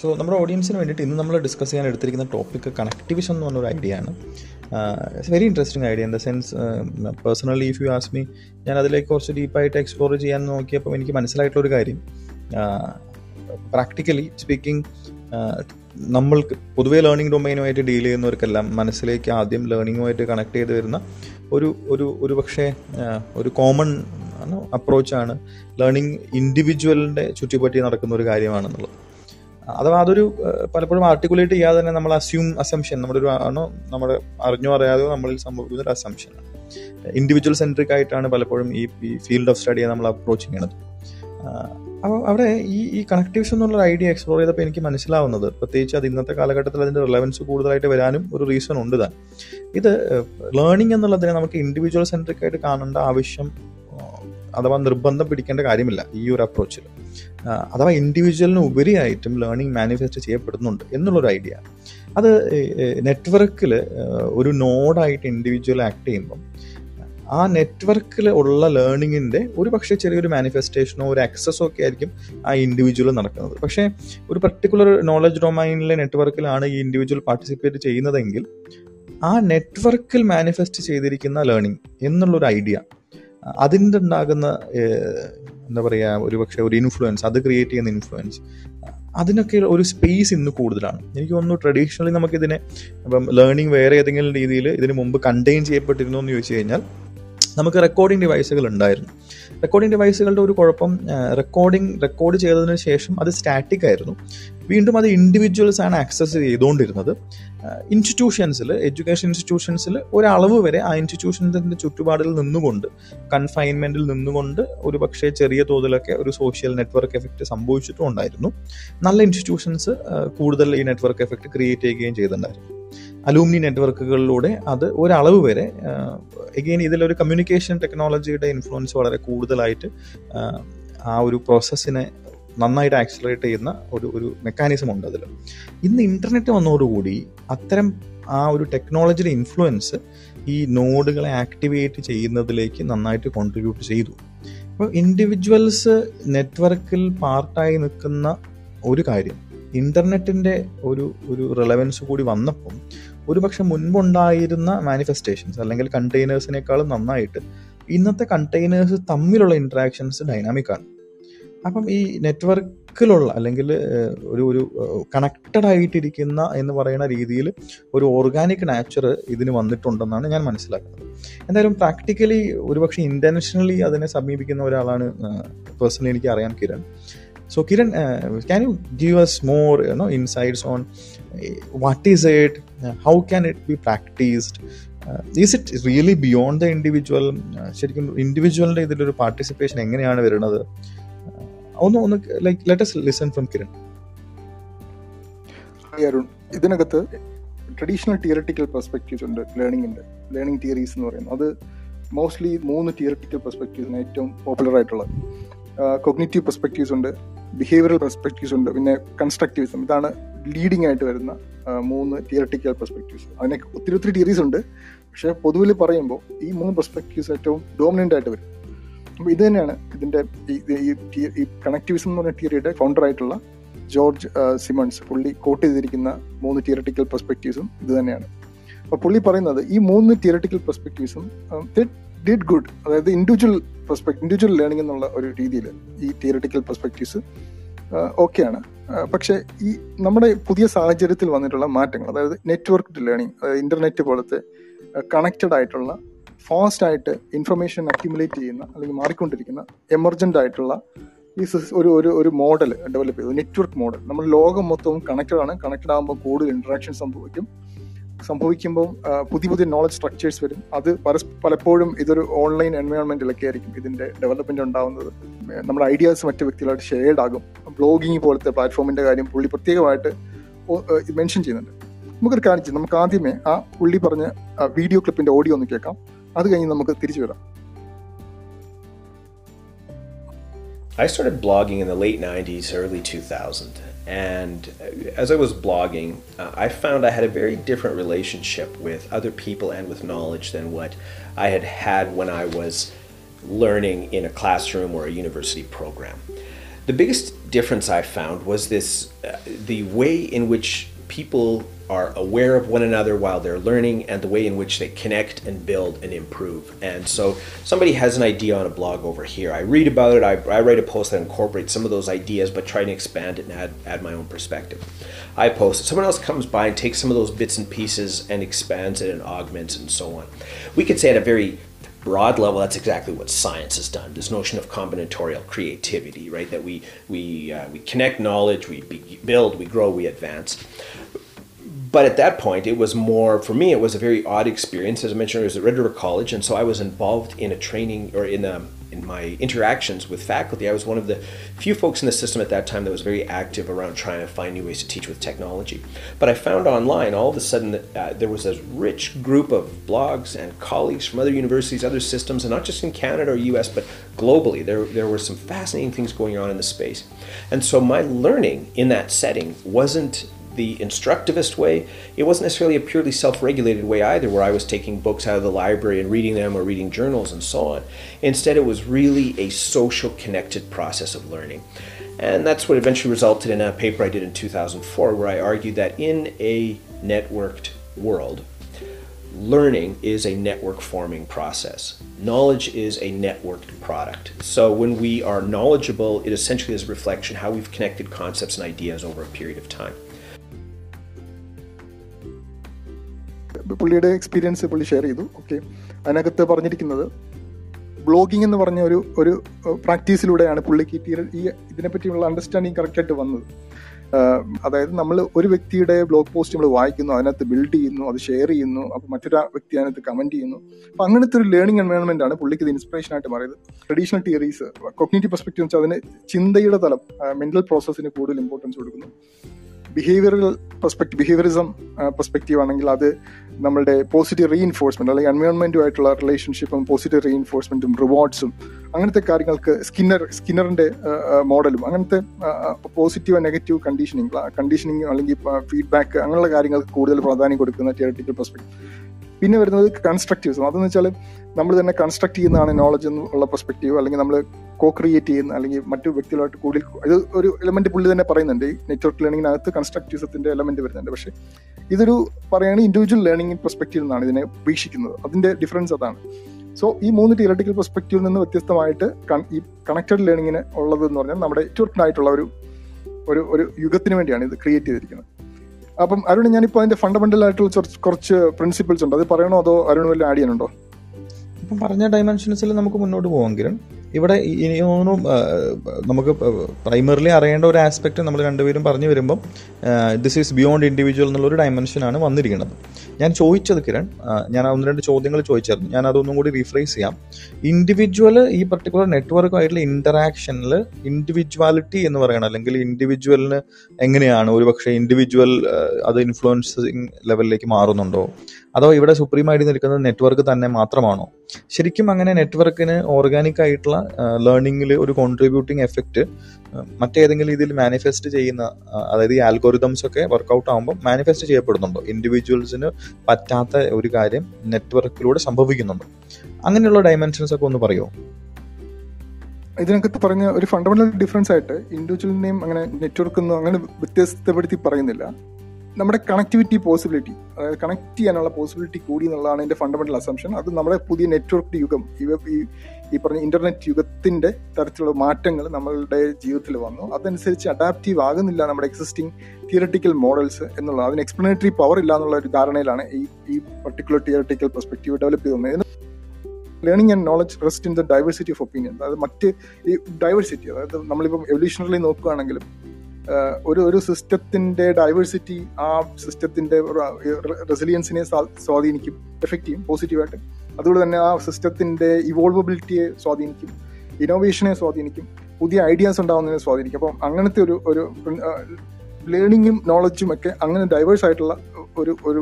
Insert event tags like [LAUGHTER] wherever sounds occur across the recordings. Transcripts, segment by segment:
So നമ്മുടെ ഓഡിയൻസിന് വേണ്ടിയിട്ട് ഇന്ന് നമ്മൾ ഡിസ്കസ് ചെയ്യാൻ എടുത്തിരിക്കുന്ന ടോപ്പിക് കണക്ടിവിഷൻ എന്ന് പറഞ്ഞൊരു ഐഡിയ ആണ്. It's very interesting idea in the sense personally if you ask me ഞാൻ അതിലേക്ക് കുറച്ച് ഡീപ്പായിട്ട് എക്സ്പ്ലോർ ചെയ്യാൻ നോക്കിയപ്പോൾ എനിക്ക് മനസ്സിലായിട്ടുള്ളൊരു കാര്യം. പ്രാക്ടിക്കലി സ്പീക്കിംഗ് നമ്മൾക്ക് പൊതുവേ ലേണിംഗ് ഡൊമൈനുമായിട്ട് ഡീൽ ചെയ്യുന്നവർക്കെല്ലാം മനസ്സിലേക്ക് ആദ്യം ലേണിങ്ങുമായിട്ട് കണക്ട് ചെയ്ത് വരുന്ന ഒരു ഒരു ഒരു പക്ഷേ ഒരു കോമൺ അപ്രോച്ചാണ് ലേണിംഗ് ഇൻഡിവിജ്വലിന്റെ ചുറ്റിപ്പറ്റി നടക്കുന്ന ഒരു കാര്യമാണെന്നുള്ളത്. അഥവാ അതൊരു പലപ്പോഴും ആർട്ടിക്കുലേറ്റ് ചെയ്യാതെ തന്നെ നമ്മൾ അസ്യൂം അസംഷൻ നമ്മുടെ ഒരു ആണോ നമ്മുടെ അറിഞ്ഞോ അറിയാതെയോ നമ്മളിൽ സംഭവിക്കുന്ന ഒരു അസംഷനാണ് ഇൻഡിവിജ്വൽ സെൻട്രിക് ആയിട്ടാണ് പലപ്പോഴും ഈ ഈ ഫീൽഡ് ഓഫ് സ്റ്റഡിയെ നമ്മൾ അപ്രോച്ച് ചെയ്യണത് അപ്പോൾ അവിടെ ഈ ഈ കണക്റ്റീവ്സ് എന്നുള്ള ഐഡിയ എക്സ്പ്ലോർ ചെയ്തപ്പോൾ എനിക്ക് മനസ്സിലാവുന്നത് പ്രത്യേകിച്ച് അത് ഇന്നത്തെ കാലഘട്ടത്തിൽ അതിന്റെ റിലവൻസ് കൂടുതലായിട്ട് വരാനും ഒരു റീസൺ ഉണ്ട് താൻ. ഇത് ലേണിംഗ് എന്നുള്ളതിനെ നമുക്ക് ഇൻഡിവിജ്വൽ സെൻട്രിക് ആയിട്ട് കാണേണ്ട ആവശ്യം അഥവാ നിർബന്ധം പിടിക്കേണ്ട കാര്യമില്ല ഈ ഒരു അപ്രോച്ചിൽ അഥവാ ഇൻഡിവിജ്വലിന് ഉപരിയായിട്ടും ലേണിംഗ് മാനിഫെസ്റ്റ് ചെയ്യപ്പെടുന്നുണ്ട് എന്നുള്ളൊരു ഐഡിയ അത് നെറ്റ്വർക്കിൽ ഒരു നോഡായിട്ട് ഇൻഡിവിജ്വൽ ആക്ട് ചെയ്യുമ്പം ആ നെറ്റ്വർക്കിൽ ഉള്ള ലേണിങ്ങിന്റെ ഒരു പക്ഷേ ചെറിയൊരു മാനിഫെസ്റ്റേഷനോ ഒരു ആക്സസോ ഒക്കെ ആയിരിക്കും ആ ഇൻഡിവിജ്വൽ നടക്കുന്നത്. പക്ഷേ ഒരു പർട്ടിക്കുലർ നോളജ് ഡൊമൈനിലെ നെറ്റ്വർക്കിലാണ് ഈ ഇൻഡിവിജ്വൽ പാർട്ടിസിപ്പേറ്റ് ചെയ്യുന്നതെങ്കിൽ ആ നെറ്റ്വർക്കിൽ മാനിഫെസ്റ്റ് ചെയ്തിരിക്കുന്ന ലേണിംഗ് എന്നുള്ളൊരു ഐഡിയ അതിന്റെ ഉണ്ടാകുന്ന എന്താ പറയുക ഒരു പക്ഷേ ഒരു ഇൻഫ്ലുവൻസ് അത് ക്രിയേറ്റ് ചെയ്യുന്ന ഇൻഫ്ലുവൻസ് അതിനൊക്കെ ഒരു സ്പേസ് ഇന്ന് കൂടുതലാണ്. എനിക്ക് തോന്നുന്നു ട്രഡീഷണലി നമുക്കിതിനെ ഇപ്പം ലേണിംഗ് വേറെ ഏതെങ്കിലും രീതിയിൽ ഇതിന് മുമ്പ് കണ്ടെയ്ൻ ചെയ്യപ്പെട്ടിരുന്നു എന്ന് ചോദിച്ചു കഴിഞ്ഞാൽ നമുക്ക് റെക്കോർഡിംഗ് ഡിവൈസുകൾ ഉണ്ടായിരുന്നു. റെക്കോർഡിംഗ് ഡിവൈസുകളുടെ ഒരു കുഴപ്പം റെക്കോർഡിംഗ് റെക്കോർഡ് ചെയ്തതിന് ശേഷം അത് സ്റ്റാറ്റിക് ആയിരുന്നു. വീണ്ടും അത് ഇൻഡിവിജ്വൽസ് ആണ് ആക്സസ് ചെയ്തുകൊണ്ടിരുന്നത്. ഇൻസ്റ്റിറ്റ്യൂഷൻസിൽ എഡ്യൂക്കേഷൻ ഇൻസ്റ്റിറ്റ്യൂഷൻസിൽ ഒരളവ് വരെ ആ ഇൻസ്റ്റിറ്റ്യൂഷൻസിന്റെ ചുറ്റുപാടിൽ നിന്നുകൊണ്ട് കൺഫൈൻമെന്റിൽ നിന്നുകൊണ്ട് ഒരു പക്ഷേ ചെറിയ തോതിലൊക്കെ ഒരു സോഷ്യൽ നെറ്റ്വർക്ക് എഫക്റ്റ് സംഭവിച്ചിട്ടുണ്ടായിരുന്നു നല്ല ഇൻസ്റ്റിറ്റ്യൂഷൻസ് കൂടുതൽ ഈ നെറ്റ്വർക്ക് എഫക്റ്റ് ക്രിയേറ്റ് ചെയ്യുകയും ചെയ്തിട്ടുണ്ടായിരുന്നു. അലൂമിനി നെറ്റ്വർക്കുകളിലൂടെ അത് ഒരളവ് വരെ എഗെയിൻ ഇതിലൊരു കമ്മ്യൂണിക്കേഷൻ ടെക്നോളജിയുടെ ഇൻഫ്ലുവൻസ് വളരെ കൂടുതലായിട്ട് ആ ഒരു പ്രോസസ്സിനെ നന്നായിട്ട് ആക്സിലറേറ്റ് ചെയ്യുന്ന ഒരു ഒരു മെക്കാനിസം ഉണ്ട് അതിൽ ഇന്ന് ഇന്റർനെറ്റ് വന്നതോടുകൂടി അത്തരം ആ ഒരു ടെക്നോളജിയുടെ ഇൻഫ്ലുവൻസ് ഈ നോഡുകളെ ആക്ടിവേറ്റ് ചെയ്യുന്നതിലേക്ക് നന്നായിട്ട് കോൺട്രിബ്യൂട്ട് ചെയ്തു. അപ്പോൾ ഇൻഡിവിജ്വൽസ് നെറ്റ്വർക്കിൽ പാർട്ടായി നിൽക്കുന്ന ഒരു കാര്യം ഇന്റർനെറ്റിന്റെ ഒരു ഒരു റിലവൻസ് കൂടി വന്നപ്പം ഒരുപക്ഷെ മുൻപുണ്ടായിരുന്ന മാനിഫെസ്റ്റേഷൻസ് അല്ലെങ്കിൽ കണ്ടെയ്നേഴ്സിനേക്കാളും നന്നായിട്ട് ഇന്നത്തെ കണ്ടെയ്നേഴ്സ് തമ്മിലുള്ള ഇൻട്രാക്ഷൻസ് ഡൈനാമിക്കാണ് അപ്പം ഈ നെറ്റ്വർക്കിലുള്ള അല്ലെങ്കിൽ ഒരു ഒരു കണക്റ്റഡ് ആയിട്ടിരിക്കുന്ന എന്ന് പറയുന്ന രീതിയിൽ ഒരു ഓർഗാനിക് നാച്ചർ ഇതിന് വന്നിട്ടുണ്ടെന്നാണ് ഞാൻ മനസ്സിലാക്കുന്നത്. എന്തായാലും പ്രാക്ടിക്കലി ഒരുപക്ഷെ ഇന്റൻഷനലി അതിനെ സമീപിക്കുന്ന ഒരാളാണ് പേഴ്സണലി എനിക്ക് അറിയാൻ Kiran. So Kiran can you give us more insights on uh, what is it, how can it be practiced? Is it really beyond the individual ശരിക്കും ഇൻഡിവിജ്വലിന്റെ ഇതിലൊരു പാർട്ടിസിപ്പേഷൻ എങ്ങനെയാണ് വരുന്നത്? ഒന്ന് ഒന്ന് like let's listen from Kiran Arun ഇതിനകത്ത് traditional theoretical perspectives ഉണ്ട് ലേണിംഗിന്റെ ലേണിംഗ് തിയറീസ് എന്ന് പറയുന്നത് അത് മോസ്റ്റ്ലി മൂന്ന് തിയറട്ടിക്കൽ പെർസ്പെക്റ്റീവ്സിന് ഏറ്റവും പോപ്പുലർ ആയിട്ടുള്ളത്. കൊഗ്നേറ്റീവ് പെർസ്പെക്റ്റീവ്സ് ഉണ്ട് ബിഹേവിയറൽ പെർസ്പെക്റ്റീവ്സ് ഉണ്ട് പിന്നെ കൺസ്ട്രക്റ്റീവിസം ഇതാണ് ലീഡിംഗ് ആയിട്ട് വരുന്ന മൂന്ന് തിയറട്ടിക്കൽ പെർസ്പെക്റ്റീവ്സ് അതിനെ ഒത്തിരി ഒത്തിരി തിയറീസ് ഉണ്ട്. പക്ഷെ പൊതുവിൽ പറയുമ്പോൾ ഈ മൂന്ന് പെർസ്പെക്റ്റീവ്സ് ഏറ്റവും ഡോമിനന്റ് ആയിട്ട് വരും. അപ്പോൾ ഇത് തന്നെയാണ് ഇതിന്റെ ഈ കണക്റ്റിവിസം എന്ന് പറഞ്ഞ തിയറിയുടെ ഫൗണ്ടർ ആയിട്ടുള്ള ജോർജ് സിമൺസ്. പുള്ളി കോട്ട് ചെയ്തിരിക്കുന്ന മൂന്ന് തിയറട്ടിക്കൽ പെർസ്പെക്റ്റീവ്സും ഇത് തന്നെയാണ്. അപ്പോൾ പുള്ളി പറയുന്നത് ഈ മൂന്ന് തിയറട്ടിക്കൽ പെർസ്പെക്റ്റീവ്സും ഡിഡ് ഗുഡ് അതായത് ഇൻഡിവിജ്വൽ പെർസ്പെക്ട് ഇൻഡിവിജ്വൽ ലേണിംഗ് എന്നുള്ള ഒരു രീതിയിൽ ഈ തിയറിറ്റിക്കൽ പെർസ്പെക്റ്റീവ്സ് ഓക്കെയാണ് പക്ഷേ ഈ നമ്മുടെ പുതിയ സാഹചര്യത്തിൽ വന്നിട്ടുള്ള മാറ്റങ്ങൾ അതായത് നെറ്റ്വർക്ക്ഡ് ലേണിംഗ് അതായത് ഇന്റർനെറ്റ് പോലത്തെ കണക്റ്റഡ് ആയിട്ടുള്ള ഫാസ്റ്റ് ആയിട്ട് ഇൻഫർമേഷൻ അക്യുമുലേറ്റ് ചെയ്യുന്ന അല്ലെങ്കിൽ മാറിക്കൊണ്ടിരിക്കുന്ന എമർജന്റ് ആയിട്ടുള്ള ഈ ഒരു ഒരു ഒരു മോഡൽ ഡെവലപ്പ് ചെയ്തു. നെറ്റ്വർക്ക് മോഡൽ നമ്മൾ ലോകം മൊത്തവും കണക്റ്റഡ് ആണ്. കണക്റ്റഡ് ആകുമ്പോൾ കൂടുതൽ ഇന്ററാക്ഷൻ സംഭവിക്കും. സംഭവിക്കുമ്പോൾ പുതിയ പുതിയ നോളജ് സ്ട്രക്ചേഴ്സ് വരും. അത് പലപ്പോഴും ഇതൊരു ഓൺലൈൻ എൻവയോൺമെന്റിലൊക്കെ ആയിരിക്കും ഇതിന്റെ ഡെവലപ്മെന്റ് ഉണ്ടാവുന്നത്. നമ്മുടെ ഐഡിയാസ് മറ്റു വ്യക്തികളായിട്ട് ഷെയർഡ് ആകും. ബ്ലോഗിങ് പോലത്തെ പ്ലാറ്റ്ഫോമിന്റെ കാര്യം പുള്ളി പ്രത്യേകമായിട്ട് മെൻഷൻ ചെയ്യുന്നുണ്ട്. നമുക്കൊരു ചെയ്യാം. നമുക്ക് ആദ്യമേ ആ പുള്ളി പറഞ്ഞ വീഡിയോ ക്ലിപ്പിന്റെ ഓഡിയോ ഒന്ന് കേൾക്കാം. അത് കഴിഞ്ഞ് നമുക്ക് തിരിച്ചു വരാം. I started blogging in the late 90s, early 2000. And as I was blogging, uh, I found I had a very different relationship with other people and with knowledge than what I had had when I was learning in a classroom or a university program. the biggest difference I found was this uh, the way in which people are aware of one another while they're learning and the way in which they connect and build and improve. And so somebody has an idea on a blog over here. I read about it, I, I write a post that incorporates some of those ideas but try to expand it and add, add my own perspective. I post it. Someone else comes by and takes some of those bits and pieces and expands it and augments and so on. We could say at a very broad level, that's exactly what science has done. This notion of combinatorial creativity, right? That we we uh, we connect knowledge, we build, we grow, we advance. But at that point, it was more for me. It was a very odd experience. As I mentioned, I was at Red River College, and so I was involved in a training or in a in my interactions with faculty, I was one of the few folks in the system at that time that was very active around trying to find new ways to teach with technology. But I found online all of a sudden that uh, there was this rich group of blogs and colleagues from other universities, other systems, and not just in Canada or US, but globally. There, there were some fascinating things going on in the space. And so my learning in that setting wasn't the instructivist way. It wasn't necessarily a purely self regulated way either, where I was taking books out of the library and reading them or reading journals and so on. Instead, it was really a social connected process of learning. And that's what eventually resulted in a paper I did in 2004, where I argued that in a networked world, learning is a network forming process. Knowledge is a networked product. So when we are knowledgeable, it essentially is a reflection how we've connected concepts and ideas over a period of time. പുള്ളിയുടെ experience പുള്ളി share ചെയ്തു. Okay അതിനകത്ത് പറഞ്ഞിരിക്കുന്നത് blogging എന്ന് പറഞ്ഞ ഒരു ഒരു പ്രാക്ടീസിലൂടെയാണ് പുള്ളിക്ക് ഈ ഇതിനെപ്പറ്റിയുള്ള അണ്ടർസ്റ്റാൻഡിങ് കറക്റ്റായിട്ട് വന്നത്. അതായത് നമ്മൾ ഒരു വ്യക്തിയുടെ ബ്ലോഗ് പോസ്റ്റ് നമ്മൾ വായിക്കുന്നു അതിനകത്ത് ബിൽഡ് ചെയ്യുന്നു അത് ഷെയർ ചെയ്യുന്നു അപ്പോൾ മറ്റൊരു വ്യക്തി അതിനകത്ത് കമന്റ് ചെയ്യുന്നു. അപ്പോൾ അങ്ങനത്തെ ഒരു ലേണിംഗ് എൻവയോൺമെന്റ് ആണ് പുള്ളിക്ക് ഇത് ഇൻസ്പിറേഷൻ ആയിട്ട് മാറിയത്. ട്രഡീഷണൽ തിയറീസ് കൊഗ്നേറ്റീവ് പെർസ്പെക്റ്റീവ് വെച്ചാൽ അതിന് ചിന്തയുടെ തലം മെന്റൽ പ്രോസസ്സിന് കൂടുതൽ ഇമ്പോർട്ടൻസ് കൊടുക്കുന്നു. ബിഹേവിയറൽ പെർസ്പെക്ട് ബിഹേവിയറിസം പെർസ്പെക്റ്റീവ് ആണെങ്കിൽ അത് നമ്മളുടെ പോസിറ്റീവ് റീഇൻഫോഴ്സ്മെന്റ് അല്ലെങ്കിൽ എൻവയോൺമെന്റുമായിട്ടുള്ള റിലേഷൻഷിപ്പും പോസിറ്റീവ് റീഇൻഫോഴ്സ്മെന്റും റിവാർഡ്സും അങ്ങനത്തെ കാര്യങ്ങൾക്ക് സ്കിന്നർ സ്കിന്നറിന്റെ മോഡലും അങ്ങനത്തെ പോസിറ്റീവ് നെഗറ്റീവ് കണ്ടീഷനിങ് കണ്ടീഷനിങ് അല്ലെങ്കിൽ ഫീഡ്ബാക്ക് അങ്ങനെയുള്ള കാര്യങ്ങൾക്ക് കൂടുതൽ പ്രാധാന്യം കൊടുക്കുന്ന തിയറട്ടിക്കൽ പെർസ്പെക്റ്റീവ് പിന്നെ വരുന്നത് കൺസ്ട്രക്റ്റീവ്സും അതെന്ന് വെച്ചാൽ നമ്മൾ തന്നെ കൺസ്ട്രക്ട് ചെയ്യുന്നതാണ് നോളജ് എന്നുള്ള പെർസ്പെക്റ്റീവ് അല്ലെങ്കിൽ നമ്മൾ കോ ക്രിയേറ്റ് ചെയ്യുന്ന അല്ലെങ്കിൽ മറ്റു വ്യക്തികളായിട്ട് കൂടുതൽ ഇത് ഒരു എലമെന്റ് പുള്ളി തന്നെ പറയുന്നുണ്ട്. ഈ നെറ്റ്വർക്ക് ലേണിങ്ങിനകത്ത് കൺസ്ട്രക്റ്റീവ്സത്തിന്റെ എലമെന്റ് വരുന്നുണ്ട്. പക്ഷേ ഇതൊരു പറയുകയാണെങ്കിൽ ഇൻഡിവിജ്വൽ ലേണിംഗ് പെർസ്പെക്റ്റീവ് എന്നാണ് ഇതിനെ വീക്ഷിക്കുന്നത്. അതിന്റെ ഡിഫറൻസ് അതാണ്. സോ ഈ മൂന്ന് തിയറട്ടിക്കൽ പെർസ്പെക്റ്റീവിൽ നിന്ന് വ്യത്യസ്തമായിട്ട് ഈ കണക്റ്റഡ് ലേണിങ്ങിന് ഉള്ളത് എന്ന് പറഞ്ഞാൽ നമ്മുടെ നെറ്റ്വർക്കിനായിട്ടുള്ള ഒരു ഒരു ഒരു യുഗത്തിന് വേണ്ടിയാണ് ഇത് ക്രിയേറ്റ് ചെയ്തിരിക്കുന്നത്. അപ്പം അരുൺ ഞാനിപ്പോൾ അതിന്റെ ഫണ്ടമെന്റൽ ആയിട്ടുള്ള കുറച്ച് പ്രിൻസിപ്പിൾസ് ഉണ്ട്. അത് പറയണോ അതോ അരുൺ വല്ല ആഡ് ചെയ്യാനുണ്ടോ? ഇപ്പം പറഞ്ഞ ഡയമെൻഷൻസിൽ നമുക്ക് മുന്നോട്ട് പോകാമെങ്കിലും ഇവിടെ ഇനിയൊന്നും നമുക്ക് പ്രൈമറിലി അറിയേണ്ട ഒരു ആസ്പെക്റ്റ് നമ്മൾ രണ്ടുപേരും പറഞ്ഞു വരുമ്പം ദിസ് ഈസ് ബിയോണ്ട് ഇൻഡിവിജ്വൽ എന്നുള്ളൊരു ഡയമെൻഷനാണ് വന്നിരിക്കുന്നത്. ഞാൻ ചോദിച്ചത് കിരൺ ഞാൻ ഒന്ന് രണ്ട് ചോദ്യങ്ങൾ ചോദിച്ചായിരുന്നു. ഞാൻ അതൊന്നും കൂടി റീഫ്രൈസ് ചെയ്യാം. ഇൻഡിവിജ്വൽ ഈ പർട്ടിക്കുലർ നെറ്റ്വർക്കുമായിട്ടുള്ള ഇന്ററാക്ഷനിൽ ഇൻഡിവിജ്വാലിറ്റി എന്ന് പറയണം. അല്ലെങ്കിൽ ഇൻഡിവിജ്വലിന് എങ്ങനെയാണ്? ഒരു പക്ഷേ ഇൻഡിവിജ്വൽ അത് ഇൻഫ്ലുവൻസിങ് ലെവലിലേക്ക് മാറുന്നുണ്ടോ? അതോ ഇവിടെ സുപ്രീമായിട്ട് നിൽക്കുന്നത് നെറ്റ്വർക്ക് തന്നെ മാത്രമാണോ? ശരിക്കും അങ്ങനെ നെറ്റ്വർക്കിന് ഓർഗാനിക് ആയിട്ടുള്ള ലേണിംഗിൽ ഒരു കോൺട്രിബ്യൂട്ടിംഗ് എഫക്റ്റ് മറ്റേതെങ്കിലും ഇതിൽ മാനിഫെസ്റ്റ് ചെയ്യുന്ന അതായത് ഈ ആൽഗോറിതംസ് ഒക്കെ വർക്കൗട്ട് ആകുമ്പോൾ മാനിഫെസ്റ്റ് ചെയ്യപ്പെടുന്നുണ്ടോ? ഇൻഡിവിജ്വൽസിന് പറ്റാത്ത ഒരു കാര്യം നെറ്റ്വർക്കിലൂടെ സംഭവിക്കുന്നുണ്ടോ? അങ്ങനെയുള്ള ഡയമെൻഷൻസ് ഒക്കെ ഒന്ന് പറയുമോ ഇതിനകത്ത് പറഞ്ഞ ഒരു ഫണ്ടമെന്റൽ ഡിഫറൻസ് ആയിട്ട് ഇൻഡിവിജ്വലിനെയും അങ്ങനെ നെറ്റ്വർക്ക് അങ്ങനെ വ്യത്യസ്തപ്പെടുത്തി പറയുന്നില്ല. നമ്മുടെ കണക്ടിവിറ്റി പോസിബിലിറ്റി അതായത് കണക്ട് ചെയ്യാനുള്ള പോസിബിലിറ്റി കൂടി എന്നുള്ളതാണ് എന്റെ ഫണ്ടമെന്റൽ അസംഷൻ അത് നമ്മുടെ പുതിയ നെറ്റ്വർക്ക് യുഗം ഈ ഈ പറഞ്ഞ ഇന്റർനെറ്റ് യുഗത്തിന്റെ തരത്തിലുള്ള മാറ്റങ്ങൾ നമ്മളുടെ ജീവിതത്തിൽ വന്നു. അതനുസരിച്ച് അഡാപ്റ്റീവ് ആകുന്നില്ല നമ്മുടെ എക്സിസ്റ്റിംഗ് തിയറട്ടിക്കൽ മോഡൽസ് എന്നുള്ളത്. അതിന് എക്സ്പ്ലനേറ്ററി പവർ ഇല്ല എന്നുള്ള ഒരു ധാരണയിലാണ് ഈ ഈ പർട്ടിക്കുലർ തിയറട്ടിക്കൽ പെർസ്പെക്റ്റീവ് ഡെവലപ്പ് ചെയ്തത്. Learning and knowledge rest in the diversity of opinion അതായത് മറ്റ് ഈ ഡൈവേഴ്സിറ്റി അതായത് നമ്മളിപ്പോൾ എവല്യൂഷണറി നോക്കുകയാണെങ്കിലും ഒരു ഒരു സിസ്റ്റത്തിന്റെ ഡൈവേഴ്സിറ്റി ആ സിസ്റ്റത്തിന്റെ റെസിലിയൻസിനെ സ്വാധീനിക്കും എഫക്റ്റ് ചെയ്യും പോസിറ്റീവായിട്ട് അതുകൊണ്ട് തന്നെ ആ സിസ്റ്റത്തിന്റെ ഇവോൾവബിലിറ്റിയെ സ്വാധീനിക്കും ഇന്നോവേഷനെ സ്വാധീനിക്കും പുതിയ ഐഡിയാസ് ഉണ്ടാകുന്നതിനെ സ്വാധീനിക്കും. അപ്പം അങ്ങനത്തെ ഒരു ഒരു ലേണിങ്ങും നോളജും ഒക്കെ അങ്ങനെ ഡൈവേഴ്സ് ആയിട്ടുള്ള ഒരു ഒരു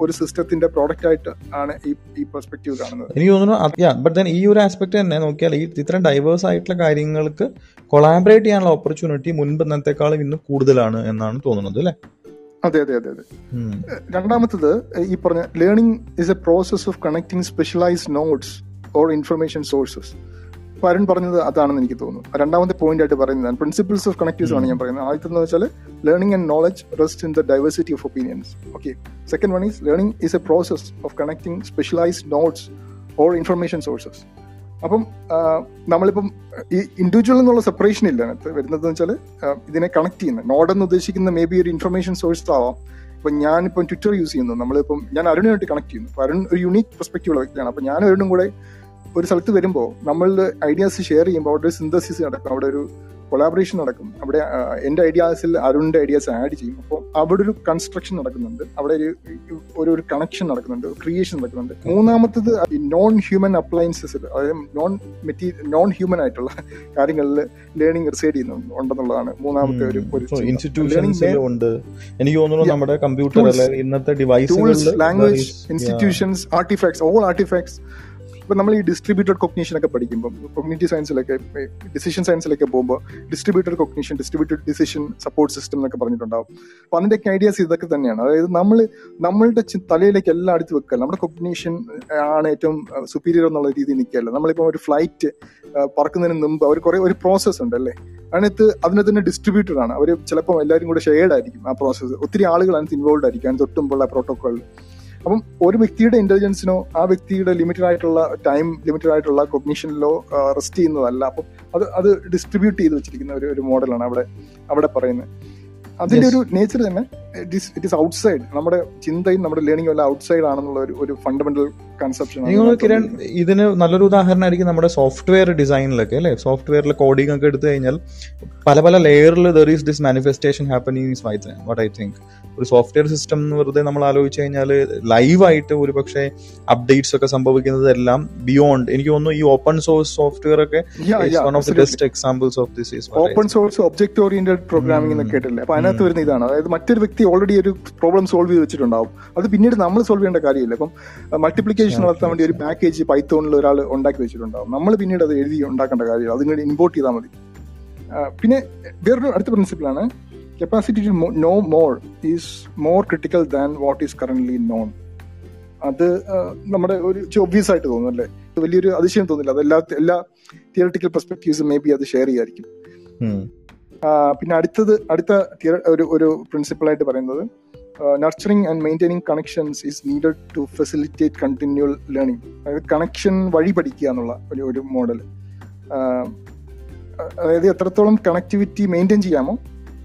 ഒരു സിസ്റ്റത്തിന്റെ പ്രോഡക്റ്റ് ആയിട്ട് ആണ് ഈ ഈ പെർസ്പെക്റ്റീവ് കാണുന്നത്. എനിക്ക് തോന്നുന്നു ബട്ട് ദെൻ ഈ ഒരു ആസ്പെക്ട് തന്നെ നോക്കിയാൽ ഈ ഇത്തരം ഡൈവേഴ്സ് ആയിട്ടുള്ള കാര്യങ്ങൾക്ക് കൊളാബറേറ്റ് ചെയ്യാനുള്ള ഓപ്പർച്യൂണിറ്റി മുൻപ് ഇന്നത്തെക്കാളും ഇന്ന് കൂടുതലാണ് എന്നാണ് തോന്നുന്നത് അല്ലേ? അതെ അതെ അതെ അതെ. രണ്ടാമത്തത് ഈ പറഞ്ഞ learning is a process of connecting specialised nodes or information sources Arun പറഞ്ഞത് അതാണെന്ന് എനിക്ക് തോന്നുന്നു. രണ്ടാമത്തെ പോയിന്റ് ആയിട്ട് പറയുന്നതാണ് പ്രിൻസിപ്പിൾസ് ഓഫ് കണക്റ്റീവ്സ് ആണ് ഞാൻ പറയുന്നത്. ആദ്യത്തെ എന്ന് വെച്ചാൽ learning and knowledge rest in the diversity of opinions okay second one is learning is a process of connecting specialised nodes or information sources അപ്പം നമ്മളിപ്പം ഈ ഇൻഡിവിജ്വൽ എന്നുള്ള സെപ്പറേഷൻ ഇല്ല. അതിനകത്ത് വരുന്നത് വെച്ചാൽ ഇതിനെ കണക്ട് ചെയ്യുന്ന നോഡ് എന്ന് ഉദ്ദേശിക്കുന്ന മേ ബി ഒരു ഇൻഫർമേഷൻ സോഴ്സ് ആവാം. ഇപ്പം ഞാനിപ്പം ട്വിറ്റർ യൂസ് ചെയ്യുന്നു. നമ്മളിപ്പം ഞാൻ അരുണുമായിട്ട് കണക്ട് ചെയ്യുന്നു. അപ്പൊ അരുൺ ഒരു യുണീക് പെർസ്പെക്റ്റീവുള്ള വ്യക്തിയാണ്. അപ്പം ഞാൻ അരുണും കൂടെ ഒരു സ്ഥലത്ത് വരുമ്പോൾ നമ്മളുടെ ഐഡിയാസ് ഷെയർ ചെയ്യുമ്പോൾ അവിടെ ഒരു സിന്തസിസ് നടക്കും. അവിടെ ഒരു കൊളാബറേഷൻ നടക്കും. അവിടെ എന്റെ ഐഡിയാസിൽ അരുണിന്റെ ഐഡിയാസ് ആഡ് ചെയ്യും. അപ്പോൾ അവിടെ ഒരു കൺസ്ട്രക്ഷൻ നടക്കുന്നുണ്ട്. അവിടെ ഒരു ഒരു ഒരു കണക്ഷൻ നടക്കുന്നുണ്ട്. ക്രിയേഷൻ നടക്കുന്നുണ്ട്. മൂന്നാമത്തത് നോൺ ഹ്യൂമൻ അപ്ലയൻസസ് അതായത് നോൺ മെറ്റീരിയൽ നോൺ ഹ്യൂമൻ ആയിട്ടുള്ള [LAUGHS] കാര്യങ്ങളിൽ ലേണിംഗ് റിസൈഡ് ചെയ്യുന്നുണ്ട് ഉണ്ടെന്നുള്ളതാണ് മൂന്നാമത്തെ ഒരു ഉണ്ട്. എനിക്ക് തോന്നുന്നു നമ്മുടെ കമ്പ്യൂട്ടർ ഇന്നത്തെ device language institutions artefacts all artefacts ഇപ്പൊ നമ്മൾ ഈ ഡിസ്ട്രിബ്യൂട്ടഡ് കൊഗ്നീഷൻ ഒക്കെ പഠിക്കുമ്പോൾ കൊമ്മ്യൂണിറ്റി സയൻസിലൊക്കെ ഡിസിഷൻ സയൻസിലൊക്കെ പോകുമ്പോൾ distributed cognition distributed decision support system എന്നൊക്കെ പറഞ്ഞിട്ടുണ്ടാവും. അപ്പൊ അതിന്റെയൊക്കെ ഐഡിയാസ് ഇതൊക്കെ തന്നെയാണ്. അതായത് നമ്മൾ നമ്മളുടെ തലയിലേക്ക് എല്ലാം അടുത്ത് വെക്കുക. നമ്മുടെ കൊഗ്നീഷൻ ആണ് ഏറ്റവും സുപ്പീരിയർ എന്നുള്ള രീതിയിൽ നിൽക്കുകയല്ല. നമ്മളിപ്പോൾ ഒരു ഫ്ലൈറ്റ് പറക്കുന്നതിന് മുമ്പ് അവർ കുറേ ഒരു പ്രോസസ്സ് ഉണ്ട് അല്ലേ? അതിനകത്ത് അതിനകത്ത് തന്നെ ഡിസ്ട്രിബ്യൂട്ടഡ് ആണ്. അവർ ചിലപ്പോൾ എല്ലാവരും കൂടെ ഷെയർഡ് ആയിരിക്കും ആ പ്രോസസ്സ് ഒത്തിരി ആളുകൾ അതിനകത്ത് ഇൻവോൾവ് ആയിരിക്കും. അതിന് തൊട്ടുമുള്ള പ്രോട്ടോക്കോളിൽ അപ്പം ഒരു വ്യക്തിയുടെ ഇന്റലിജൻസിനോ ആ വ്യക്തിയുടെ ലിമിറ്റഡ് ആയിട്ടുള്ള ടൈം ലിമിറ്റഡ് ആയിട്ടുള്ള കൊഗ്നീഷനിലോ റെസ്റ്റ് ചെയ്യുന്നതല്ല. അപ്പം അത് അത് ഡിസ്ട്രിബ്യൂട്ട് ചെയ്ത് വെച്ചിരിക്കുന്ന ഒരു ഒരു മോഡലാണ് അവിടെ അവിടെ പറയുന്നത്. അതിന്റെ ഒരു നേച്ചർ തന്നെ ഇറ്റ് ഇസ് ഔട്ട്സൈഡ് നമ്മുടെ ചിന്തയും നമ്മുടെ ലേണിംഗും എല്ലാം ഔട്ട്സൈഡ് ആണെന്നുള്ള ഒരു ഒരു ഫണ്ടമെന്റൽ കൺസെപ്ഷൻ കിരൺ ഇതിന് നല്ലൊരു ഉദാഹരണമായിരിക്കും നമ്മുടെ സോഫ്റ്റ്വെയർ ഡിസൈനിലൊക്കെ അല്ലെ? സോഫ്റ്റ്വെയറിൽ കോഡിംഗ് ഒക്കെ എടുത്തു കഴിഞ്ഞാൽ പല പല ലെയറിൽ there is this manifestation happening why what I think ഒരു സോഫ്റ്റ്വെയർ സിസ്റ്റം എന്ന് വെറുതെ നമ്മൾ ആലോചിച്ച് കഴിഞ്ഞാൽ ലൈവായിട്ട് ഒരു പക്ഷേ അപ്ഡേറ്റ്സ് ഒക്കെ സംഭവിക്കുന്നതെല്ലാം ബിയോണ്ട് എനിക്ക് തോന്നുന്നു ഈ ഓപ്പൺ സോഴ്സ് സോഫ്റ്റ്വെയർ ഒക്കെ one of the best examples of this open source object oriented programming എന്ന് കേട്ടില്ലേ അപ്പൊ അതിനകത്ത് വരുന്ന ഇതാണ്. അതായത് മറ്റൊരു വ്യക്തി ഓൾറെഡി ഒരു പ്രോബ്ലം സോൾവ് ചെയ്ത് വെച്ചിട്ടുണ്ടാവും. അത് പിന്നീട് നമ്മൾ സോൾവ് ചെയ്യേണ്ട കാര്യമില്ല. അപ്പം മൾട്ടിപ്ലിക്കേഷൻ നടത്താൻ വേണ്ടി ഒരു പാക്കേജ് പൈത്തോണിൽ ഒരാൾ ഉണ്ടാക്കി വെച്ചിട്ടുണ്ടാവും. നമ്മൾ പിന്നീട് അത് എഴുതി ഉണ്ടാക്കേണ്ട കാര്യമില്ല. അതിനുവേണ്ടി ഇമ്പോർട്ട് ചെയ്താൽ മതി. പിന്നെ വേറൊരു അടുത്ത പ്രിൻസിപ്പിളാണ് capacity to know more is more critical than what is current known അത് നമ്മുടെ ഒരു ഒബ്വിയസ് ആയിട്ട് തോന്നും അല്ലേ? വലിയൊരു അതിശയം തോന്നില്ല. അത് എല്ലാ എല്ലാ തിയറട്ടിക്കൽ പെർസ്പെക്ടീവ്സും മേ ബി അത് ഷെയർ ചെയ്യായിരിക്കും. പിന്നെ അടുത്തത് അടുത്ത ഒരു ഒരു പ്രിൻസിപ്പിൾ ആയിട്ട് പറയുന്നത് nurturing and maintaining connections is needed to facilitate continual learning അതായത് കണക്ഷൻ വഴി പഠിക്കുക എന്നുള്ള ഒരു ഒരു മോഡൽ അതായത് എത്രത്തോളം കണക്ടിവിറ്റി മെയിന്റെയിൻ ചെയ്യാമോ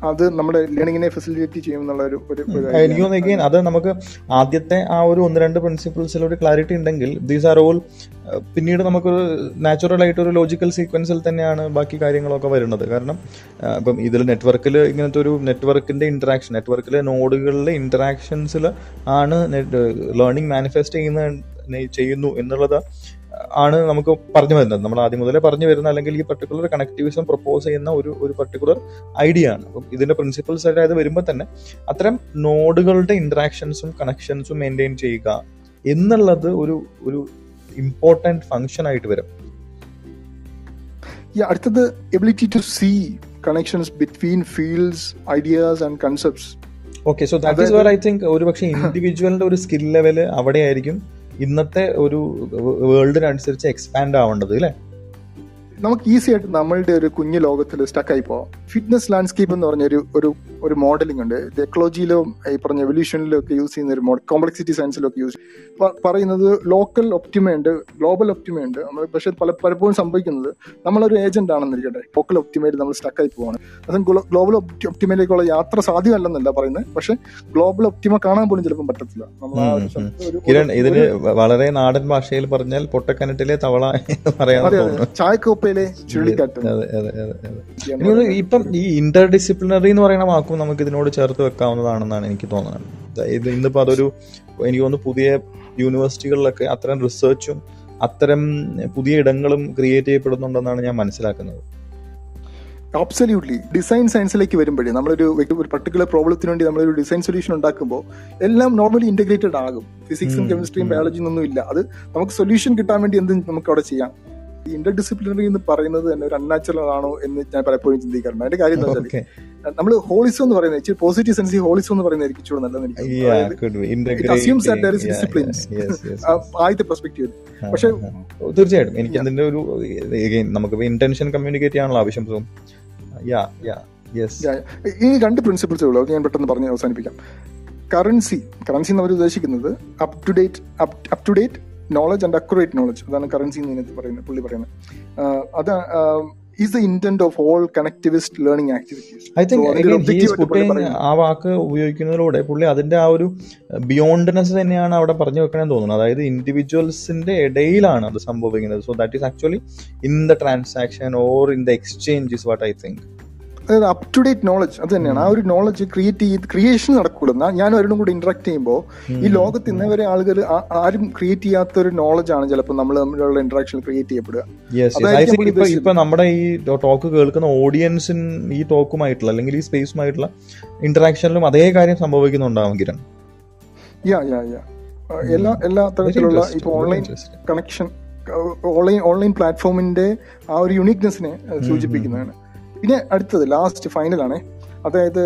അത് നമ്മുടെ ലേണിങ്ങിനെ ഫെസിലിറ്റേറ്റ് ചെയ്യും എന്നുള്ള ഒരു എനിക്ക് again അത് നമുക്ക് ആദ്യത്തെ ആ ഒരു ഒന്ന് രണ്ട് പ്രിൻസിപ്പിൾസിൽ ഒരു ക്ലാരിറ്റി ഉണ്ടെങ്കിൽ ദീസ് ആർ ഓൾ പിന്നീട് നമുക്കൊരു നാച്ചുറൽ ആയിട്ട് ഒരു ലോജിക്കൽ സീക്വൻസിൽ തന്നെയാണ് ബാക്കി കാര്യങ്ങളൊക്കെ വരുന്നത്. കാരണം ഇപ്പം ഇതിൽ നെറ്റ്വർക്കിൽ ഇങ്ങനത്തെ ഒരു നെറ്റ്വർക്കിന്റെ ഇന്ററാക്ഷൻ നെറ്റ്വർക്കിലെ നോഡുകളിലെ ഇന്ററാക്ഷൻസിൽ ആണ് ലേണിംഗ് മാനിഫെസ്റ്റ് ചെയ്യുന്ന ചെയ്യുന്നു എന്നുള്ളത് ആണ് നമുക്ക് പറഞ്ഞു വരുന്നത്. നമ്മൾ ആദ്യം മുതലേ പറഞ്ഞു വരുന്ന അല്ലെങ്കിൽ ഈ പർട്ടിക്കുലർ കണക്ടിവിസം പ്രപ്പോസ് ചെയ്യുന്ന ഒരു ഒരു പർട്ടിക്കുലർ ഐഡിയ ആണ്. അപ്പം ഇതിന്റെ പ്രിൻസിപ്പിൾസ് ആയിട്ട് അത് വരുമ്പോൾ തന്നെ അത്തരം നോഡുകളുടെ ഇന്ററാക്ഷൻസും കണക്ഷൻസും മെയിന്റെയിൻ ചെയ്യുക എന്നുള്ളത് ഒരു ഒരു ഇമ്പോർട്ടന്റ് ഫങ്ഷൻ ആയിട്ട് വരും. ഈ അടുത്തത് ability to see connections between fields ideas and concepts okay so that is where I think ഒരു പക്ഷേ ഇൻഡിവിജ്വലിന്റെ ഒരു സ്കിൽ ലെവൽ അവിടെയായിരിക്കും ഇന്നത്തെ ഒരു വേൾഡിനനുസരിച്ച് എക്സ്പാൻഡ് ആവേണ്ടത് അല്ലേ? നമുക്ക് ഈസി ആയിട്ട് നമ്മളുടെ ഒരു കുഞ്ഞു ലോകത്തിൽ സ്റ്റക്കായി പോവാം. ഫിറ്റ്നസ് ലാൻഡ്സ്കേപ്പ് എന്ന് പറഞ്ഞ ഒരു ഒരു മോഡലിംഗ് ഉണ്ട്. ഇത് എക്കോളജിയിലും ഈ പറഞ്ഞ എവല്യൂഷനിലും ഒക്കെ യൂസ് ചെയ്യുന്ന ഒരു മോഡൽ കോംപ്ലക്സിറ്റി സയൻസിലും ഒക്കെ യൂസ് പറയുന്നത് ലോക്കൽ ഒപ്റ്റിമയുണ്ട് ഗ്ലോബൽ ഒപ്റ്റിമയുണ്ട് നമ്മൾ പക്ഷേ പല പലപ്പോഴും സംഭവിക്കുന്നത് നമ്മളൊരു ഏജന്റ് ആണെന്നിരിക്കട്ടെ. ലോക്കൽ ഒപ്റ്റിമയിൽ നമ്മൾ സ്റ്റക്കായി പോവാണ്. അതും ഗ്ലോബൽ ഒപ്റ്റിമയിലേക്കുള്ള യാത്ര സാധ്യമല്ലെന്നല്ല പറയുന്നത്. പക്ഷെ ഗ്ലോബൽ ഒപ്റ്റിമ കാണാൻ പോലും ചിലപ്പോൾ പറ്റത്തില്ല. കിരൺ ഇതിന് വളരെ നാടൻ ഭാഷയിൽ പറഞ്ഞാൽ പൊട്ടക്കനട്ടിലെ തവള പറയാൻ ചായക്കോപ്പയിലെ ചുഴലിക്കാറ്റ്. ഇപ്പം ഈ ഇന്റർ ഡിസിപ്ലിനറി എന്ന് പറയുന്ന വാക്കും നമുക്ക് ഇതിനോട് ചേർത്ത് വെക്കാവുന്നതാണെന്നാണ് എനിക്ക് തോന്നുന്നത്. ഇത് ഇന്നിപ്പോൾ അതൊരു എനിക്ക് തോന്നുന്നു പുതിയ യൂണിവേഴ്സിറ്റികളിലൊക്കെ അത്തരം റിസർച്ചും അത്തരം പുതിയ ഇടങ്ങളും ക്രിയേറ്റ് ചെയ്യപ്പെടുന്നുണ്ടെന്നാണ് ഞാൻ മനസ്സിലാക്കുന്നത്. അബ്സല്യൂട്ട്ലി ഡിസൈൻ സയൻസിലേക്ക് വരുമ്പോഴേ നമ്മളൊരു ഒരു പർട്ടിക്കുലർ പ്രോബ്ലത്തിന് വേണ്ടി നമ്മളൊരു ഡിസൈൻ സൊല്യൂഷൻ ഉണ്ടാക്കുമ്പോൾ എല്ലാം നോർമലി ഇന്റഗ്രേറ്റഡ് ആകും. ഫിസിക്സും കെമിസ്ട്രിയും ബയോളജിയും ഒന്നും ഇല്ല. അത് നമുക്ക് സൊല്യൂഷൻ കിട്ടാൻ വേണ്ടി എന്തും നമുക്ക് അവിടെ ചെയ്യാം. ഇന്റർ ഡിസിപ്ലിനറി എന്ന് പറയുന്നത് തന്നെ ഒരു അൺനാച്ചുറൽ ആണോ എന്ന് ഞാൻ പലപ്പോഴും ചിന്തിക്കാറുണ്ട്. അതിന്റെ കാര്യം എന്താ വെച്ചാൽ നമ്മൾ ഹോളിസം എന്ന് പറയുന്നത് ഇച്ചിരി പോസിറ്റീവ് സെൻസ് ഹോളിസം എന്ന് പറയുന്നത് എനിക്ക് ഇച്ചിരി നല്ലതെന്ന്. ആദ്യത്തെ പെർസ്പെക്റ്റീവ് പക്ഷെ. തീർച്ചയായിട്ടും. എനിക്ക് അതിന്റെ ഒരു നമുക്ക് ഇന്റൻഷൻ കമ്മ്യൂണിക്കേറ്റ് ചെയ്യാനുള്ള ആവശ്യം യാ യാ യെസ് ഈ രണ്ട് പ്രിൻസിപ്പിൾസേ ഉള്ളൂ. ഞാൻ പെട്ടെന്ന് പറഞ്ഞ് അവസാനിപ്പിക്കാം. കറൻസി കറൻസി എന്ന് അവർ ഉദ്ദേശിക്കുന്നത് up to date up to date knowledge and accurate knowledge അതാണ് കറൻസി എന്ന് പറയുന്നത് പുള്ളി പറയുന്നത്. അത് is the intent of all connectivist learning activities I think ആ വാക്ക് ഉപയോഗിക്കുന്നതിലൂടെ പുള്ളി അതിന്റെ ആ ഒരു ബിയോണ്ട്നെസ് തന്നെയാണ് അവിടെ പറഞ്ഞു വെക്കണമെന്ന് തോന്നുന്നത് അതായത് ഇൻഡിവിജ്വൽസിന്റെ ഇടയിലാണ് അത് സംഭവിക്കുന്നത്. So that is actually in the transaction or in the exchange is what I think അതായത് അപ് ടു ഡേറ്റ് നോളജ് അത് തന്നെയാണ്. ആ ഒരു നോളജ് ക്രിയേറ്റ് ചെയ്ത് ക്രിയേഷൻ നടക്കുള്ളൂ ഞാൻ അവരോടും കൂടി ഇന്ററാക്ട് ചെയ്യുമ്പോൾ ഈ ലോകത്ത് ഇന്നേ വരെ ആളുകൾ ആരും ക്രിയേറ്റ് ചെയ്യാത്ത ഒരു നോളജ് ആണ് ചിലപ്പോൾ നമ്മൾ തമ്മിലുള്ള ഇന്ററാക്ഷൻ ക്രിയേറ്റ് ചെയ്യപ്പെടുക. ഇപ്പൊ നമ്മുടെ ഈ ടോക്ക് കേൾക്കുന്ന ഓഡിയൻസിൻ ഈ ടോക്കുമായിട്ടുള്ള അല്ലെങ്കിൽ ഈ സ്പേസുമായിട്ടുള്ള ഇന്ററാക്ഷനിലും അതേ കാര്യം സംഭവിക്കുന്നുണ്ടാവും കിരൺ. യാ യാ യാ എല്ലാ എല്ലാ തരത്തിലുള്ള ഇപ്പൊ ഓൺലൈൻ കണക്ഷൻ ഓൺലൈൻ ഓൺലൈൻ പ്ലാറ്റ്ഫോമിന്റെ ആ ഒരു യുണീക്നെസ്സിനെ സൂചിപ്പിക്കുന്നതാണ്. പിന്നെ അടുത്തത് ലാസ്റ്റ് ഫൈനലാണ് അതായത്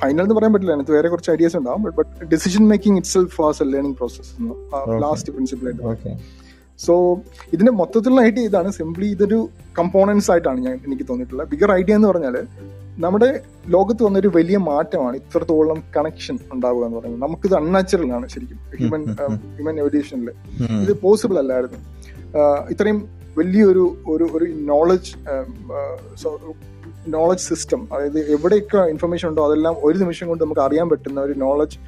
ഫൈനൽ എന്ന് പറയാൻ പറ്റില്ല. അതിനകത്ത് വേറെ കുറച്ച് ഐഡിയാസ് ഉണ്ടാവും but decision making itself was a learning process last principle ആയിട്ട് ഓക്കെ സോ ഇതിന്റെ മൊത്തത്തിലുള്ള ഐഡിയ ഇതാണ്. സിംപ്ലി ഇതൊരു കമ്പോണൻസ് ആയിട്ടാണ് ഞാൻ എനിക്ക് തോന്നിയിട്ടുള്ളത്. ബിഗർ ഐഡിയ എന്ന് പറഞ്ഞാൽ നമ്മുടെ ലോകത്ത് വന്നൊരു വലിയ മാറ്റമാണ് ഇത്രത്തോളം കണക്ഷൻ ഉണ്ടാവുക എന്ന് പറയുന്നത്. നമുക്കിത് അൺനാച്ചുറൽ ആണ് ശരിക്കും. ഹ്യൂമൻ ഹ്യൂമൻ എവല്യൂഷനിൽ ഇത് പോസിബിൾ അല്ലായിരുന്നു. ഇത്രയും വലിയൊരു ഒരു ഒരു നോളജ് നോളജ് സിസ്റ്റം അതായത് എവിടെയൊക്കെ ഇൻഫർമേഷൻ ഉണ്ടോ അതെല്ലാം ഒരു നിമിഷം കൊണ്ട് നമുക്ക് അറിയാൻ പറ്റുന്ന ഒരു knowledge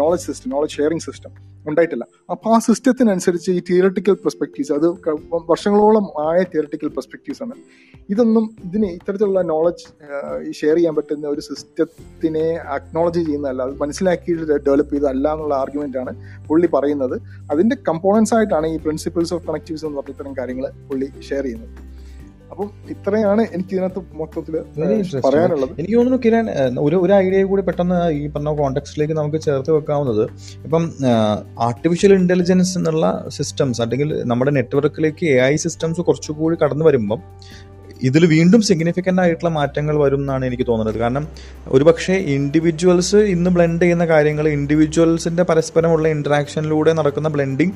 knowledge system knowledge sharing system ഉണ്ടായിട്ടില്ല. അപ്പൊ ആ സിസ്റ്റത്തിനനുസരിച്ച് ഈ തിയറട്ടിക്കൽ പെർസ്പെക്റ്റീവ്സ് അത് വർഷങ്ങളോളം ആയ തിയറട്ടിക്കൽ പെർസ്പെക്റ്റീവ്സ് ആണ്. ഇതൊന്നും ഇതിന് ഇത്തരത്തിലുള്ള നോളജ് ഷെയർ ചെയ്യാൻ പറ്റുന്ന ഒരു സിസ്റ്റത്തിനെ അക്നോളജ് ചെയ്യുന്നതല്ല. അത് മനസ്സിലാക്കി ഡെവലപ്പ് ചെയ്തതല്ല എന്നുള്ള ആർഗ്യുമെന്റ് ആണ് പുള്ളി പറയുന്നത്. അതിന്റെ കമ്പോണൻസ് ആയിട്ടാണ് ഈ പ്രിൻസിപ്പിൾസ് ഓഫ് കണക്റ്റീവ്സ് എന്ന് പറഞ്ഞ ഇത്തരം കാര്യങ്ങൾ പുള്ളി ഷെയർ ചെയ്യുന്നത്. അപ്പം ഇത്രയാണ് എനിക്ക് ഇതിനകത്ത് മൊത്തത്തിൽ പറയാനുള്ളത്. എനിക്ക് തോന്നുന്നു കിരൺ ഒരു ഒരു ഐഡിയ കൂടി പെട്ടെന്ന് ഈ പറഞ്ഞ കോണ്ടെക്സ്റ്റിലേക്ക് നമുക്ക് ചേർത്ത് വെക്കാവുന്നത്. ഇപ്പം ആർട്ടിഫിഷ്യൽ ഇന്റലിജൻസ് എന്നുള്ള സിസ്റ്റംസ് അല്ലെങ്കിൽ നമ്മുടെ നെറ്റ്വർക്കിലേക്ക് എ ഐ സിസ്റ്റംസ് കുറച്ചുകൂടി കടന്നു വരുമ്പം ഇതിൽ വീണ്ടും സിഗ്നിഫിക്കന്റ് ആയിട്ടുള്ള മാറ്റങ്ങൾ വരും എന്നാണ് എനിക്ക് തോന്നുന്നത്. കാരണം ഒരുപക്ഷെ ഇൻഡിവിജ്വൽസ് ഇന്ന് ബ്ലെൻഡ് ചെയ്യുന്ന കാര്യങ്ങൾ ഇൻഡിവിജ്വൽസിന്റെ പരസ്പരമുള്ള ഇൻട്രാക്ഷനിലൂടെ നടക്കുന്ന ബ്ലെൻഡിങ്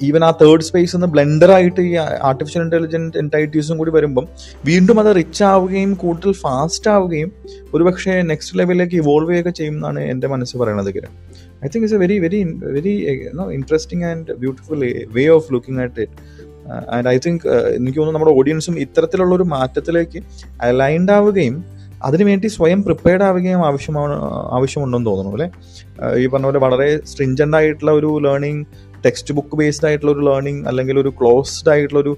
ഈവൻ ആ തേർഡ് സ്പേസ് നിന്ന് ബ്ലെൻഡറായിട്ട് ഈ ആർട്ടിഫിഷ്യൽ ഇന്റലിജന്റ് എന്റൈറ്റീസും കൂടി വരുമ്പം വീണ്ടും അത് റിച്ച് ആവുകയും കൂടുതൽ ഫാസ്റ്റ് ആവുകയും ഒരുപക്ഷെ നെക്സ്റ്റ് ലെവലിലേക്ക് ഇവോൾവ് ചെയ്യുകയൊക്കെ ചെയ്യും എന്നാണ് എന്റെ മനസ്സ് പറയുന്നത് Kiran. I think it's a very very very interesting and beautiful way of looking at it and I think എനിക്ക് തോന്നുന്നു നമ്മുടെ ഓഡിയൻസും ഇത്തരത്തിലുള്ള ഒരു മാറ്റത്തിലേക്ക് അലൈൻഡ് ആവുകയും അതിനുവേണ്ടി സ്വയം പ്രിപ്പയർഡ് ആവുകയും ആവശ്യമാണ് ആവശ്യമുണ്ടെന്ന് തോന്നുന്നു അല്ലേ? ഈ പറഞ്ഞ പോലെ വളരെ സ്ട്രിഞ്ചന്റ് ആയിട്ടുള്ള ഒരു ലേണിംഗ് ടെക്സ്റ്റ് ബുക്ക് ബേസ്ഡ് ആയിട്ടുള്ള ഒരു ലേണിംഗ് അല്ലെങ്കിൽ ഒരു ക്ലോസ്ഡ് ആയിട്ടുള്ള ഒരു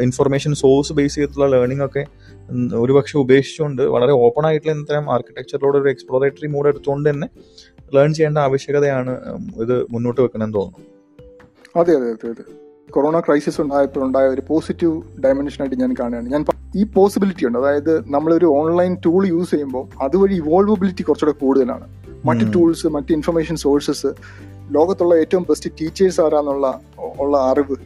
ഇൻഫർമേഷൻ സോഴ്സ് ബേസ് ചെയ്തിട്ടുള്ള ലേണിംഗ് ഒക്കെ ഒരു പക്ഷെ ഉപേക്ഷിച്ചുകൊണ്ട് വളരെ ഓപ്പൺ ആയിട്ടുള്ള ഇത്തരം ആർക്കിടെക്ചറിലൂടെ ഒരു എക്സ്പ്ലോറേറ്ററി മൂഡ് എടുത്തുകൊണ്ട് തന്നെ ലേൺ ചെയ്യേണ്ട ആവശ്യകതയാണ് ഇത് മുന്നോട്ട് വെക്കണമെന്ന് തോന്നുന്നു. അതെ അതെ അതെ അതെ. കൊറോണ ക്രൈസിസ് ഉണ്ടായപ്പോൾ ഉണ്ടായ ഒരു പോസിറ്റീവ് ഡയമെൻഷൻ ആയിട്ട് ഞാൻ കാണുകയാണ്. ഞാൻ ഈ പോസിബിലിറ്റി ഉണ്ട്. അതായത് നമ്മളൊരു ഓൺലൈൻ ടൂൾ യൂസ് ചെയ്യുമ്പോൾ അതുവഴി ഇവോൾവബിലിറ്റി കുറച്ചുകൂടെ കൂടുതലാണ്. മറ്റ് ടൂൾസ് മറ്റ് ഇൻഫർമേഷൻ സോഴ്സസ് ലോകത്തുള്ള ഏറ്റവും ബെസ്റ്റ് ടീച്ചേഴ്സ് ആരാന്നുള്ള ഉള്ള അറിവ്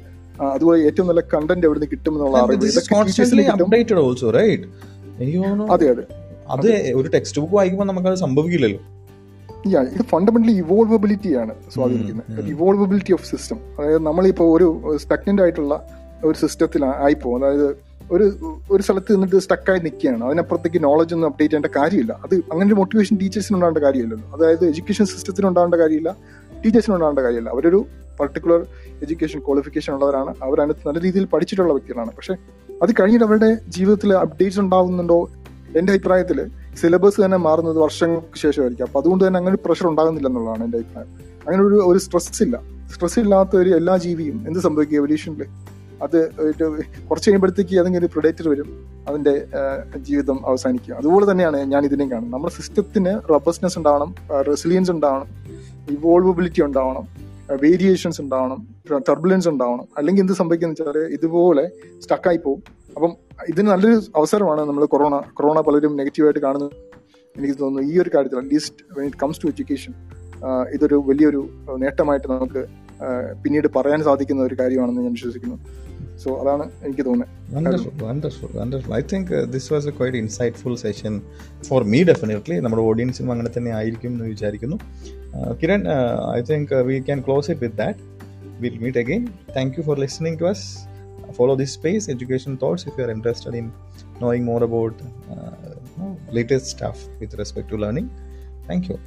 അതുപോലെ ഏറ്റവും നല്ല കണ്ടന്റ് എവിടെ നിന്ന് കിട്ടുമെന്നുള്ള അറിവ് This is ഇതൊക്കെ ഓൾസോ റൈറ്റ് കിട്ടും? എനിക്ക് തോന്നുന്നു അതെ അതെ. അത് ഒരു ടെക്സ്റ്റ് ബുക്ക് വായിക്കുമ്പോൾ നമുക്കത് സംഭവിക്കില്ലല്ലോ. യാ ഇത് ഫണ്ടമെന്റലി ഇവോൾവബിലിറ്റി ആണ് സ്വാധീനിക്കുന്നത്. ഇവോൾവബിലിറ്റി ഓഫ് സിസ്റ്റം അതായത് നമ്മളിപ്പോൾ ഒരു സ്റ്റഗ്നന്റ് ആയിട്ടുള്ള ഒരു സിസ്റ്റത്തിൽ പോകും അതായത് ഒരു ഒരു സ്ഥലത്ത് നിന്നിട്ട് സ്റ്റക്കായി നിൽക്കുകയാണ് അതിനപ്പുറത്തേക്ക് നോളജ് ഒന്നും അപ്ഡേറ്റ് ചെയ്യേണ്ട കാര്യമില്ല. അത് അങ്ങനെ ഒരു മോട്ടിവേഷൻ ടീച്ചേഴ്സിന് ഉണ്ടാകേണ്ട കാര്യമില്ലല്ലോ. അതായത് എഡ്യൂക്കേഷൻ സിസ്റ്റത്തിന് ഉണ്ടാകേണ്ട കാര്യമില്ല. ടീച്ചേഴ്സിന് ഉണ്ടാകേണ്ട കാര്യമില്ല. അവരൊരു പർട്ടിക്കുലർ എഡ്യൂക്കേഷൻ ക്വാളിഫിക്കേഷൻ ഉള്ളവരാണ്. അവരതിനകത്ത് നല്ല രീതിയിൽ പഠിച്ചിട്ടുള്ള വ്യക്തികളാണ്. പക്ഷെ അത് കഴിഞ്ഞിട്ട് അവരുടെ ജീവിതത്തിൽ അപ്ഡേറ്റ്സ് ഉണ്ടാകുന്നുണ്ടോ എന്റെ അഭിപ്രായത്തിൽ സിലബസ് തന്നെ മാറുന്നത് വർഷങ്ങൾക്ക് ശേഷമായിരിക്കും. അപ്പോൾ അതുകൊണ്ട് തന്നെ അങ്ങനെ പ്രഷർ ഉണ്ടാകുന്നില്ല എന്നുള്ളതാണ് എന്റെ അഭിപ്രായം. അങ്ങനെ ഒരു ഒരു സ്ട്രെസ് ഇല്ല. സ്ട്രെസ് ഇല്ലാത്ത ഒരു എല്ലാ ജീവിയും എന്ത് സംഭവിക്കും? എവല്യൂഷനിൽ അത് കുറച്ച് കഴിയുമ്പോഴത്തേക്ക് അതെങ്കിൽ ഒരു പ്രൊഡേറ്റർ വരും അതിന്റെ ജീവിതം അവസാനിക്കുക അതുപോലെ തന്നെയാണ് ഞാൻ ഇതിനെയും കാണുന്നത്. നമ്മുടെ സിസ്റ്റത്തിന് റബസ്നെസ് ഉണ്ടാവണം റെസിലിയൻസ് ഉണ്ടാവണം. ഇവോൾവബിലിറ്റി ഉണ്ടാവണം വേരിയേഷൻസ് ഉണ്ടാവണം ടർബുലൻസ് ഉണ്ടാവണം. അല്ലെങ്കിൽ എന്ത് സംഭവിക്കുന്ന വെച്ചാൽ ഇതുപോലെ സ്റ്റക്കായി പോകും അപ്പം ഇതിന് നല്ലൊരു അവസരമാണ് നമ്മൾ കൊറോണ കൊറോണ പലരും നെഗറ്റീവായിട്ട് കാണുന്നത്. എനിക്ക് തോന്നുന്നു ഈ ഒരു കാര്യത്തിൽ at least when it comes to education ഇതൊരു വലിയൊരു നേട്ടമായിട്ട് നമുക്ക് പിന്നീട് പറയാൻ സാധിക്കുന്ന ഒരു കാര്യമാണെന്ന് ഞാൻ വിശ്വസിക്കുന്നു. സോ അതാണ് എനിക്ക് തോന്നുന്നത്. Wonderful, wonderful, wonderful. I think uh, this was a quite insightful session for me definitely. നമ്മുടെ ഓഡിയൻസിനും അങ്ങനെ തന്നെ ആയിരിക്കും എന്ന് വിചാരിക്കുന്നു Kiran I think we can close it with that will meet again thank you for listening to us follow this space education thoughts if you are interested in knowing more about uh, latest stuff with respect to learning thank you